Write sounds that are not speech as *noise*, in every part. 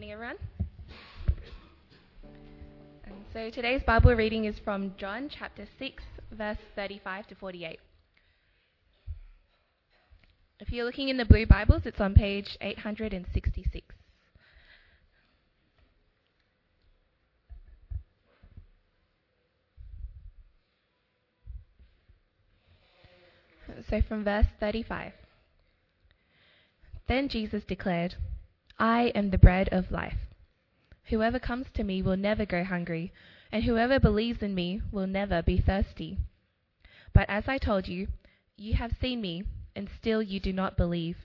morning, everyone. And so today's Bible reading is from John chapter 6, verse 35 to 48. If you're looking in the blue Bibles, it's on page 866. So from verse 35. Then Jesus declared, I am the bread of life. Whoever comes to me will never go hungry, and whoever believes in me will never be thirsty. But as I told you, you have seen me, and still you do not believe.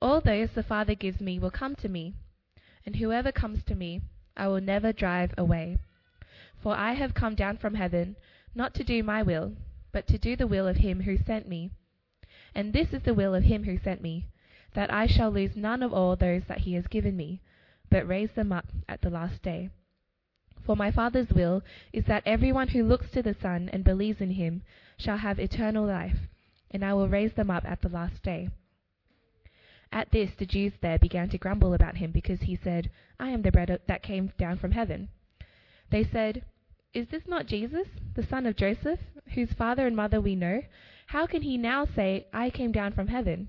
All those the Father gives me will come to me, and whoever comes to me I will never drive away. For I have come down from heaven, not to do my will, but to do the will of him who sent me. And this is the will of him who sent me, that I shall lose none of all those that he has given me, but raise them up at the last day. For my Father's will is that everyone who looks to the Son and believes in him shall have eternal life, and I will raise them up at the last day. At this the Jews there began to grumble about him, because he said, I am the bread that came down from heaven. They said, Is this not Jesus, the son of Joseph, whose father and mother we know? How can he now say, I came down from heaven?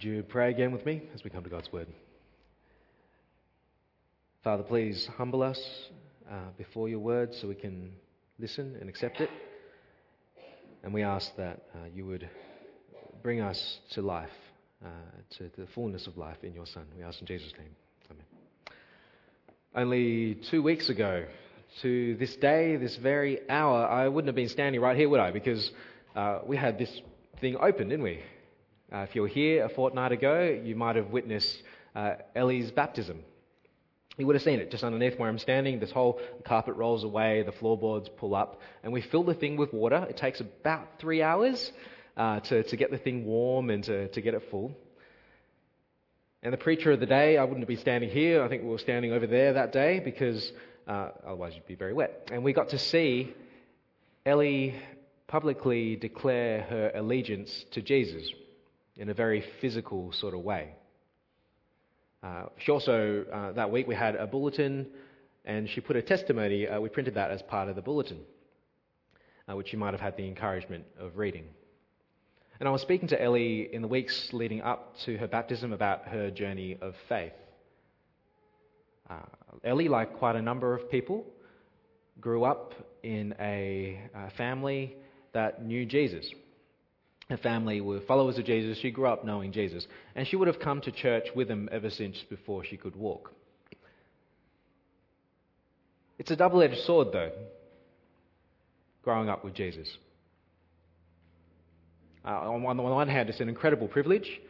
Would you pray again with me as we come to God's Word? Father, please humble us uh, before your word so we can listen and accept it. And we ask that uh, you would bring us to life, uh, to the fullness of life in your Son. We ask in Jesus' name. Amen. Only two weeks ago, to this day, this very hour, I wouldn't have been standing right here, would I? Because uh, we had this thing open, didn't we? Uh, if you were here a fortnight ago, you might have witnessed uh, Ellie's baptism. You would have seen it just underneath where I'm standing. This whole carpet rolls away, the floorboards pull up, and we fill the thing with water. It takes about three hours uh, to, to get the thing warm and to, to get it full. And the preacher of the day, I wouldn't be standing here. I think we were standing over there that day because uh, otherwise you'd be very wet. And we got to see Ellie publicly declare her allegiance to Jesus in a very physical sort of way. Uh, she also, uh, that week, we had a bulletin and she put a testimony. Uh, we printed that as part of the bulletin, uh, which you might have had the encouragement of reading. And I was speaking to Ellie in the weeks leading up to her baptism about her journey of faith. Uh, Ellie, like quite a number of people, grew up in a, a family that knew Jesus. Her family were followers of Jesus. She grew up knowing Jesus. And she would have come to church with him ever since before she could walk. It's a double edged sword, though, growing up with Jesus. Uh, on, on the one hand, it's an incredible privilege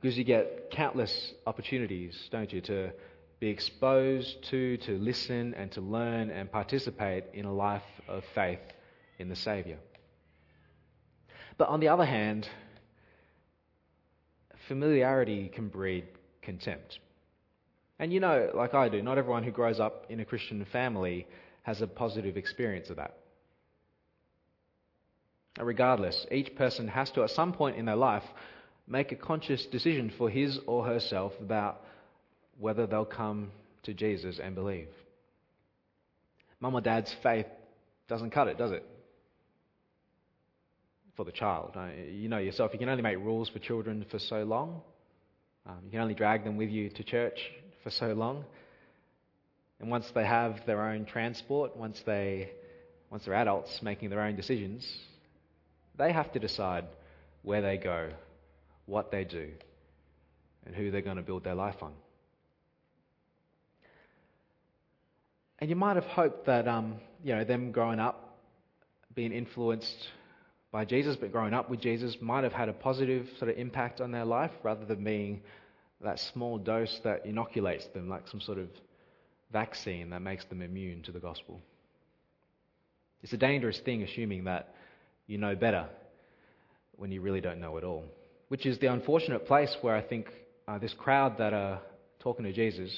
because you get countless opportunities, don't you, to be exposed to, to listen, and to learn and participate in a life of faith in the Saviour. But on the other hand, familiarity can breed contempt. And you know, like I do, not everyone who grows up in a Christian family has a positive experience of that. Regardless, each person has to, at some point in their life, make a conscious decision for his or herself about whether they'll come to Jesus and believe. Mum or dad's faith doesn't cut it, does it? For the child. Uh, you know yourself, you can only make rules for children for so long. Um, you can only drag them with you to church for so long. And once they have their own transport, once, they, once they're adults making their own decisions, they have to decide where they go, what they do, and who they're going to build their life on. And you might have hoped that, um, you know, them growing up, being influenced by Jesus, but growing up with Jesus, might have had a positive sort of impact on their life rather than being that small dose that inoculates them, like some sort of vaccine that makes them immune to the gospel. It's a dangerous thing assuming that you know better when you really don't know at all, which is the unfortunate place where I think uh, this crowd that are talking to Jesus,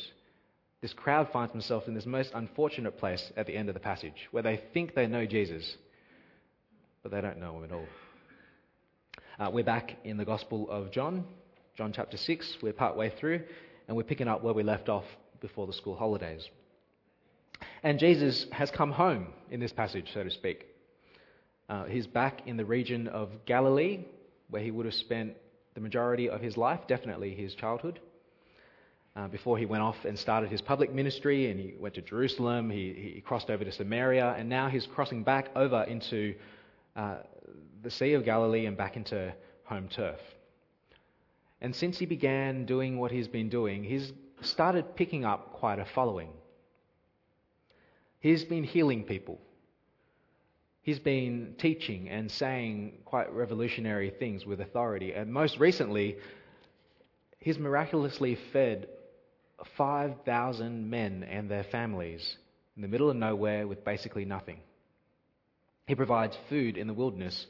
this crowd finds themselves in this most unfortunate place at the end of the passage, where they think they know Jesus, but they don't know him at all. Uh, we're back in the Gospel of John, John chapter 6. We're part way through, and we're picking up where we left off before the school holidays. And Jesus has come home in this passage, so to speak. Uh, he's back in the region of Galilee, where he would have spent the majority of his life, definitely his childhood. Uh, before he went off and started his public ministry, and he went to Jerusalem, he, he crossed over to Samaria, and now he's crossing back over into uh, the Sea of Galilee and back into home turf. And since he began doing what he's been doing, he's started picking up quite a following. He's been healing people. He's been teaching and saying quite revolutionary things with authority. And most recently, he's miraculously fed 5,000 men and their families in the middle of nowhere with basically nothing. He provides food in the wilderness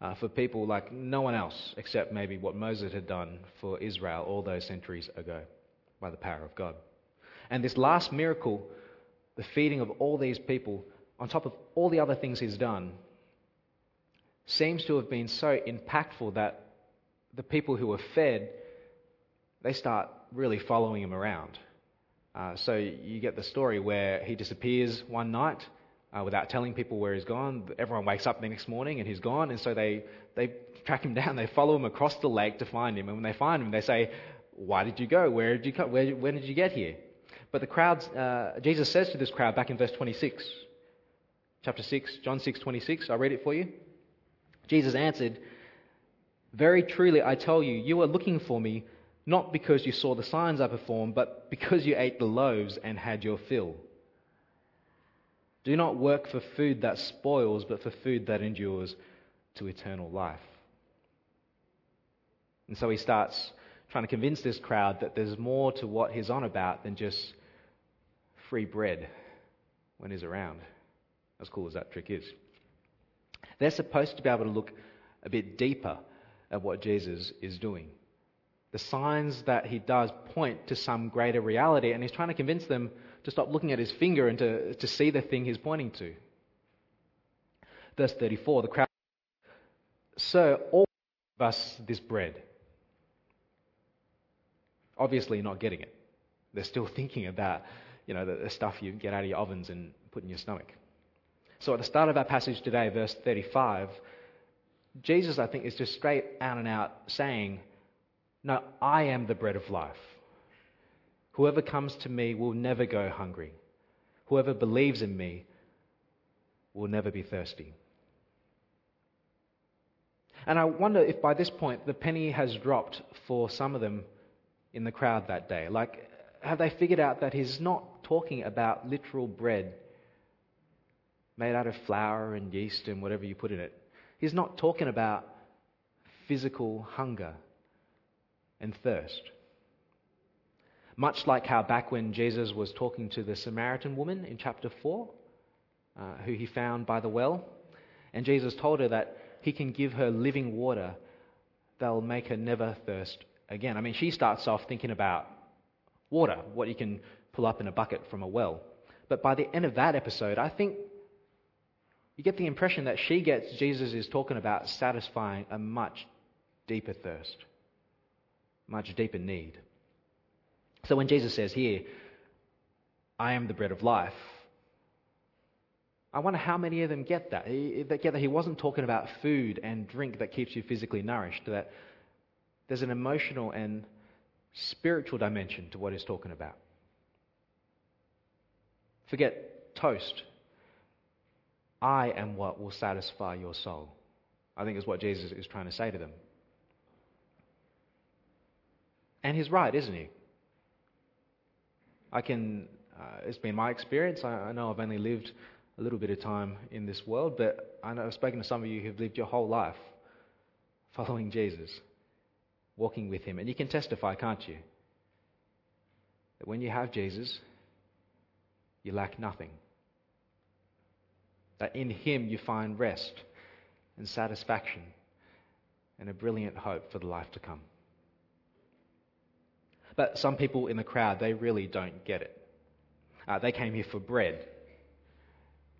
uh, for people like no one else, except maybe what Moses had done for Israel all those centuries ago by the power of God. And this last miracle, the feeding of all these people, on top of all the other things he's done, seems to have been so impactful that the people who were fed, they start really following him around. Uh, so you get the story where he disappears one night uh, without telling people where he's gone. Everyone wakes up the next morning and he's gone, and so they, they track him *laughs* down. They follow him across the lake to find him, and when they find him, they say, "Why did you go? Where did you come? Where, when did you get here?" But the crowds, uh, Jesus says to this crowd back in verse 26, chapter 6, John 6, 26. I'll read it for you. Jesus answered, Very truly I tell you, you are looking for me not because you saw the signs I performed, but because you ate the loaves and had your fill. Do not work for food that spoils, but for food that endures to eternal life. And so he starts trying to convince this crowd that there's more to what he's on about than just free bread when he's around, as cool as that trick is. They're supposed to be able to look a bit deeper at what Jesus is doing. The signs that he does point to some greater reality, and he's trying to convince them to stop looking at his finger and to, to see the thing he's pointing to. Verse 34 the crowd, Sir, all of us this bread. Obviously, not getting it. They're still *laughs* thinking about you know, the, the stuff you get out of your ovens and put in your stomach. So at the start of our passage today, verse 35, Jesus, I think, is just straight out and out saying, No, I am the bread of life. Whoever comes to me will never go hungry. Whoever believes in me will never be thirsty. And I wonder if by this point the penny has dropped for some of them in the crowd that day. Like, have they figured out that he's not talking about literal bread made out of flour and yeast and whatever you put in it? He's not talking about physical hunger and thirst. Much like how back when Jesus was talking to the Samaritan woman in chapter 4, uh, who he found by the well, and Jesus told her that he can give her living water that'll make her never thirst again. I mean, she starts off thinking about water, what you can pull up in a bucket from a well. But by the end of that episode, I think you get the impression that she gets Jesus is talking about satisfying a much deeper thirst, much deeper need. So when Jesus says here, I am the bread of life, I wonder how many of them get that. They get that he wasn't talking about food and drink that keeps you physically nourished, that there's an emotional and spiritual dimension to what he's talking about. Forget toast. I am what will satisfy your soul. I think is what Jesus is trying to say to them. And he's right, isn't he? I can uh, it's been my experience. I, I know I've only lived a little bit of time in this world, but I know I've spoken to some of you who've lived your whole life following Jesus, walking with Him. And you can testify, can't you? That when you have Jesus, you lack nothing. That in Him you find rest and satisfaction and a brilliant hope for the life to come. But some people in the crowd, they really don't get it. Uh, they came here for bread.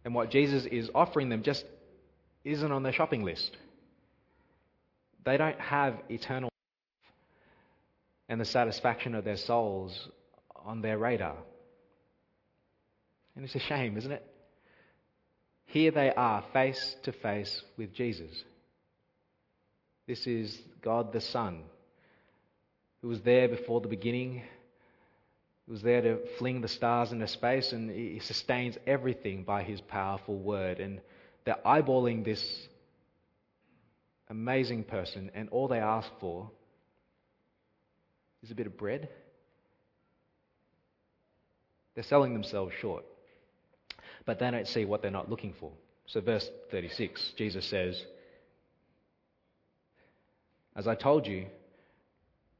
And what Jesus is offering them just isn't on their shopping list. They don't have eternal life and the satisfaction of their souls on their radar. And it's a shame, isn't it? Here they are, face to face with Jesus. This is God the Son, who was there before the beginning, who was there to fling the stars into space, and He sustains everything by His powerful word. And they're eyeballing this amazing person, and all they ask for is a bit of bread. They're selling themselves short, but they don't see what they're not looking for. So, verse 36, Jesus says, As I told you,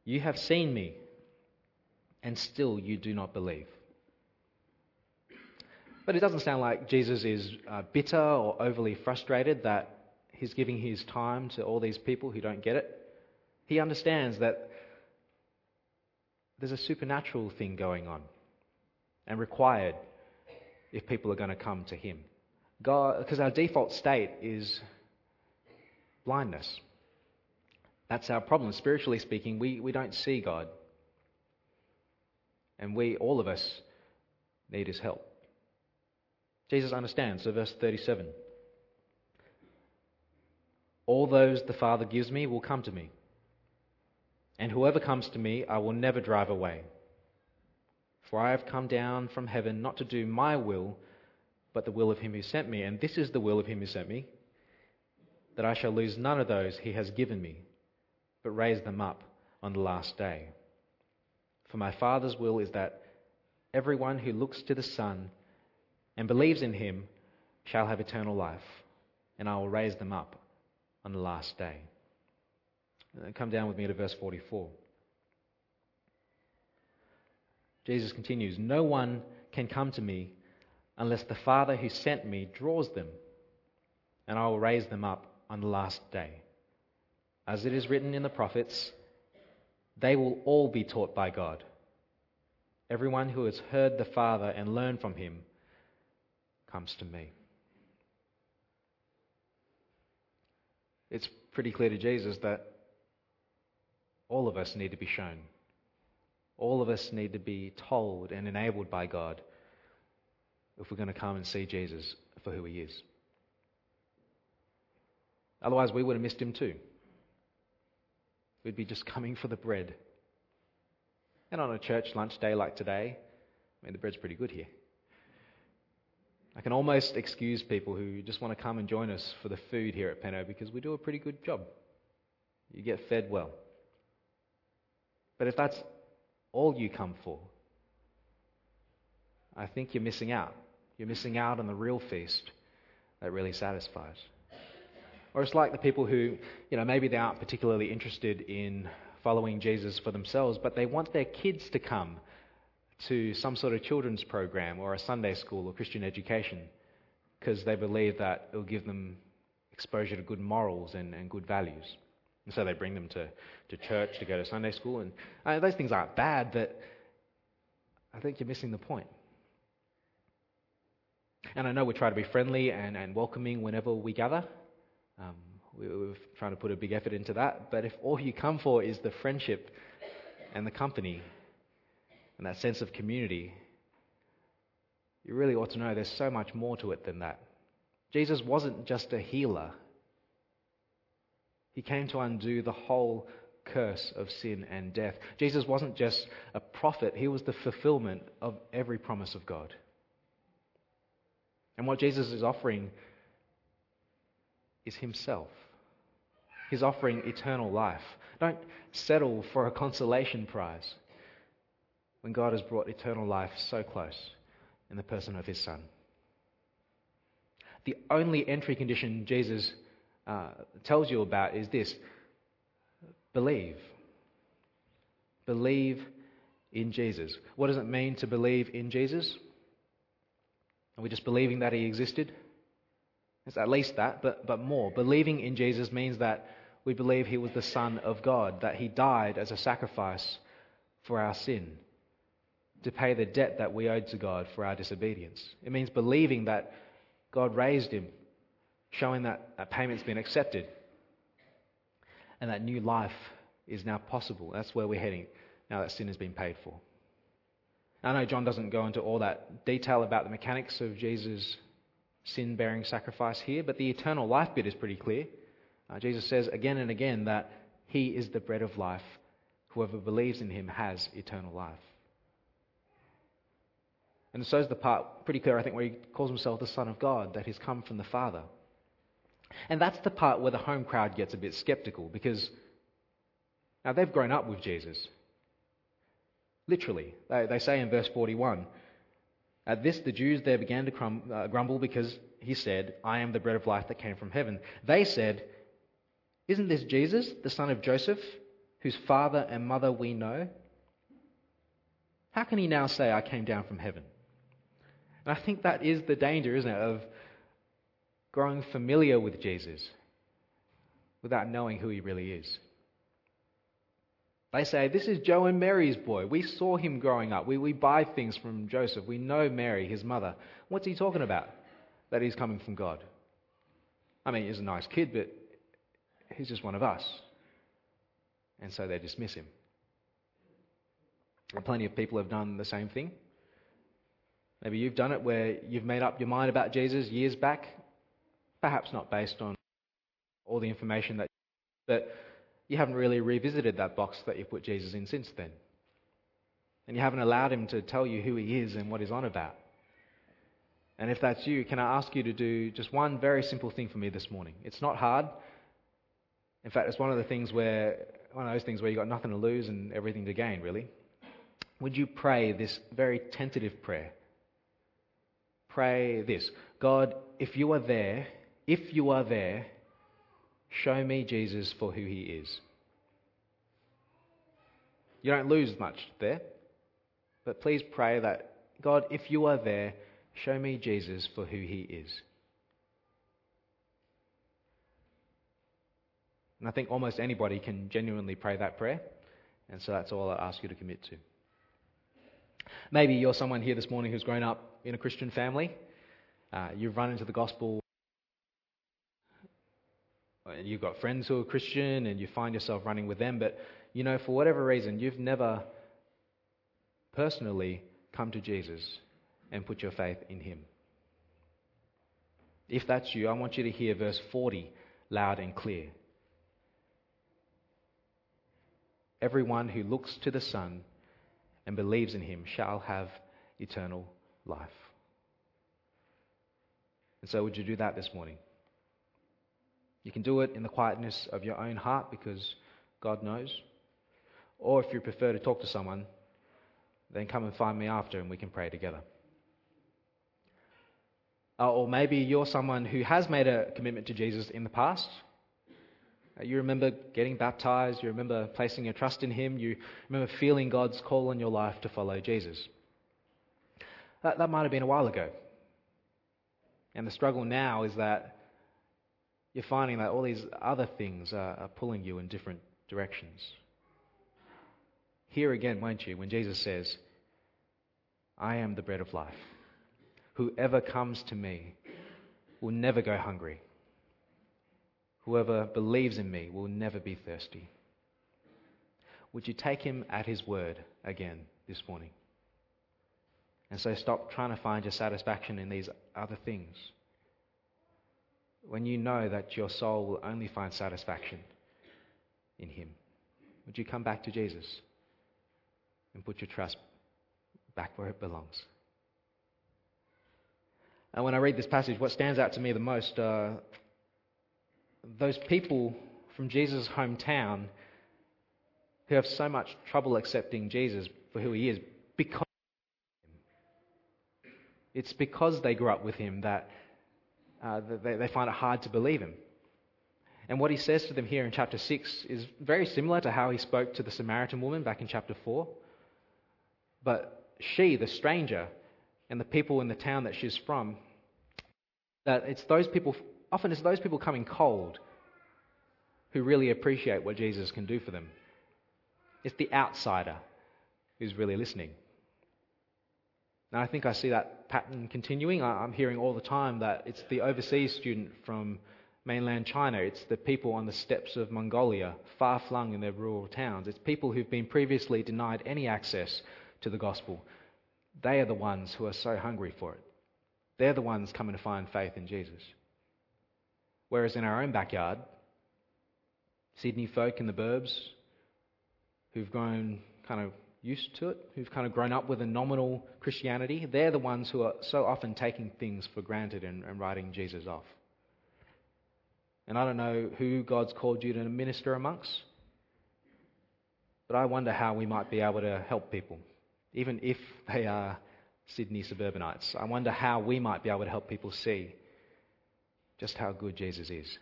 you have seen me, and still you do not believe. But it doesn't sound like Jesus is uh, bitter or overly frustrated that he's giving his time to all these people who don't get it. He understands that there's a supernatural thing going on and required if people are going to come to him. Because our default state is blindness. That's our problem. Spiritually speaking, we, we don't see God. And we, all of us, need his help. Jesus understands. So, verse 37 All those the Father gives me will come to me. And whoever comes to me, I will never drive away. For I have come down from heaven not to do my will, but the will of him who sent me. And this is the will of him who sent me, that I shall lose none of those he has given me, but raise them up on the last day. For my Father's will is that everyone who looks to the Son and believes in him shall have eternal life, and I will raise them up on the last day. Uh, come down with me to verse 44. Jesus continues No one can come to me unless the Father who sent me draws them, and I will raise them up on the last day. As it is written in the prophets, they will all be taught by God. Everyone who has heard the Father and learned from him comes to me. It's pretty clear to Jesus that all of us need to be shown. All of us need to be told and enabled by God if we're going to come and see Jesus for who he is. Otherwise, we would have missed him too. We'd be just coming for the bread. And on a church lunch day like today, I mean, the bread's pretty good here. I can almost excuse people who just want to come and join us for the food here at Penno because we do a pretty good job. You get fed well. But if that's all you come for, I think you're missing out. You're missing out on the real feast that really satisfies. Or it's like the people who, you know, maybe they aren't particularly interested in following Jesus for themselves, but they want their kids to come to some sort of children's program or a Sunday school or Christian education because they believe that it will give them exposure to good morals and, and good values. And so they bring them to, to church to go to Sunday school. And uh, those things aren't bad, but I think you're missing the point. And I know we try to be friendly and, and welcoming whenever we gather. Um, we, we're trying to put a big effort into that. But if all you come for is the friendship and the company and that sense of community, you really ought to know there's so much more to it than that. Jesus wasn't just a healer, he came to undo the whole curse of sin and death. Jesus wasn't just a prophet, he was the fulfillment of every promise of God. And what Jesus is offering is himself. He's offering eternal life. Don't settle for a consolation prize when God has brought eternal life so close. in the person of his Son. The only entry condition Jesus uh, tells you about is this believe. Believe in Jesus. What does it mean to believe in Jesus? Are we just believing that he existed? It's at least that, but, but more. Believing in Jesus means that we believe he was the Son of God, that he died as a sacrifice for our sin, to pay the debt that we owed to God for our disobedience. It means believing that God raised him, showing that that payment's been accepted, and that new life is now possible. That's where we're heading now that sin has been paid for. I know John doesn't go into all that detail about the mechanics of Jesus' sin bearing sacrifice here, but the eternal life bit is pretty clear. Uh, Jesus says again and again that he is the bread of life. Whoever believes in him has eternal life. And so is the part pretty clear, I think, where he calls himself the Son of God, that he's come from the Father. And that's the part where the home crowd gets a bit skeptical because now they've grown up with Jesus. Literally. They, they say in verse 41 At this, the Jews there began to crum, uh, grumble because he said, I am the bread of life that came from heaven. They said, Isn't this Jesus, the son of Joseph, whose father and mother we know? How can he now say, I came down from heaven? And I think that is the danger, isn't it, of growing familiar with Jesus without knowing who he really is. They say, This is Joe and Mary's boy. We saw him growing up. We, we buy things from Joseph. We know Mary, his mother. What's he talking about? That he's coming from God. I mean, he's a nice kid, but he's just one of us. And so they dismiss him. And plenty of people have done the same thing. Maybe you've done it where you've made up your mind about Jesus years back, perhaps not based on all the information that, but you haven't really revisited that box that you put Jesus in since then. And you haven't allowed him to tell you who he is and what he's on about. And if that's you, can I ask you to do just one very simple thing for me this morning? It's not hard. In fact, it's one of the things where, one of those things where you've got nothing to lose and everything to gain, really. Would you pray this very tentative prayer? Pray this God, if you are there, if you are there, Show me Jesus for who he is. You don't lose much there, but please pray that, God, if you are there, show me Jesus for who he is. And I think almost anybody can genuinely pray that prayer, and so that's all I ask you to commit to. Maybe you're someone here this morning who's grown up in a Christian family. Uh, you've run into the gospel and you've got friends who are Christian and you find yourself running with them, but you know, for whatever reason, you've never personally come to Jesus and put your faith in Him. If that's you, I want you to hear verse 40 loud and clear. Everyone who looks to the Son and believes in Him shall have eternal life. And so, would you do that this morning? You can do it in the quietness of your own heart because God knows. Or if you prefer to talk to someone, then come and find me after and we can pray together. Uh, or maybe you're someone who has made a commitment to Jesus in the past. Uh, you remember getting baptized, you remember placing your trust in Him, you remember feeling God's call on your life to follow Jesus. That, that might have been a while ago. And the struggle now is that you're finding that all these other things are, are pulling you in different directions. Here again, won't you, when Jesus says, I am the bread of life. Whoever comes to me will never go hungry. Whoever believes in me will never be thirsty. Would you take him at his word again this morning? And so stop trying to find your satisfaction in these other things when you know that your soul will only find satisfaction in Him? Would you come back to Jesus and put your trust back where it belongs? And when I read this passage, what stands out to me the most are those people from Jesus' hometown who have so much trouble accepting Jesus for who he is because It's because they grew up with him that uh, they, they find it hard to believe him. And what he says to them here in chapter 6 is very similar to how he spoke to the Samaritan woman back in chapter 4. But she, the stranger, and the people in the town that she's from, that it's those people, often it's those people coming cold who really appreciate what Jesus can do for them. It's the outsider who's really listening. And I think I see that pattern continuing. I'm hearing all the time that it's the overseas student from mainland China, it's the people on the steppes of Mongolia, far flung in their rural towns. It's people who've been previously denied any access to the gospel. They are the ones who are so hungry for it. They're the ones coming to find faith in Jesus. Whereas in our own backyard, Sydney folk in the burbs who've grown kind of used to it, who've kind of grown up with a nominal Christianity, they're the ones who are so often taking things for granted and, and writing Jesus off. And I don't know who God's called you to minister amongst, but I wonder how we might be able to help people, even if they are Sydney suburbanites. I wonder how we might be able to help people see just how good Jesus is,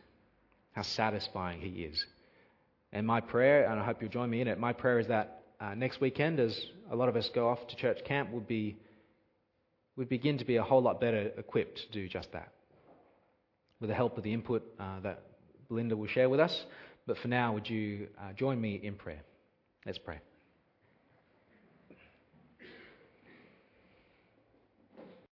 how satisfying he is. And my prayer, and I hope you'll join me in it, my prayer is that uh, next weekend, as a lot of us go off to church camp, would be would begin to be a whole lot better equipped to do just that. With the help of the input uh, that Belinda will share with us. But for now, would you uh, join me in prayer? Let's pray.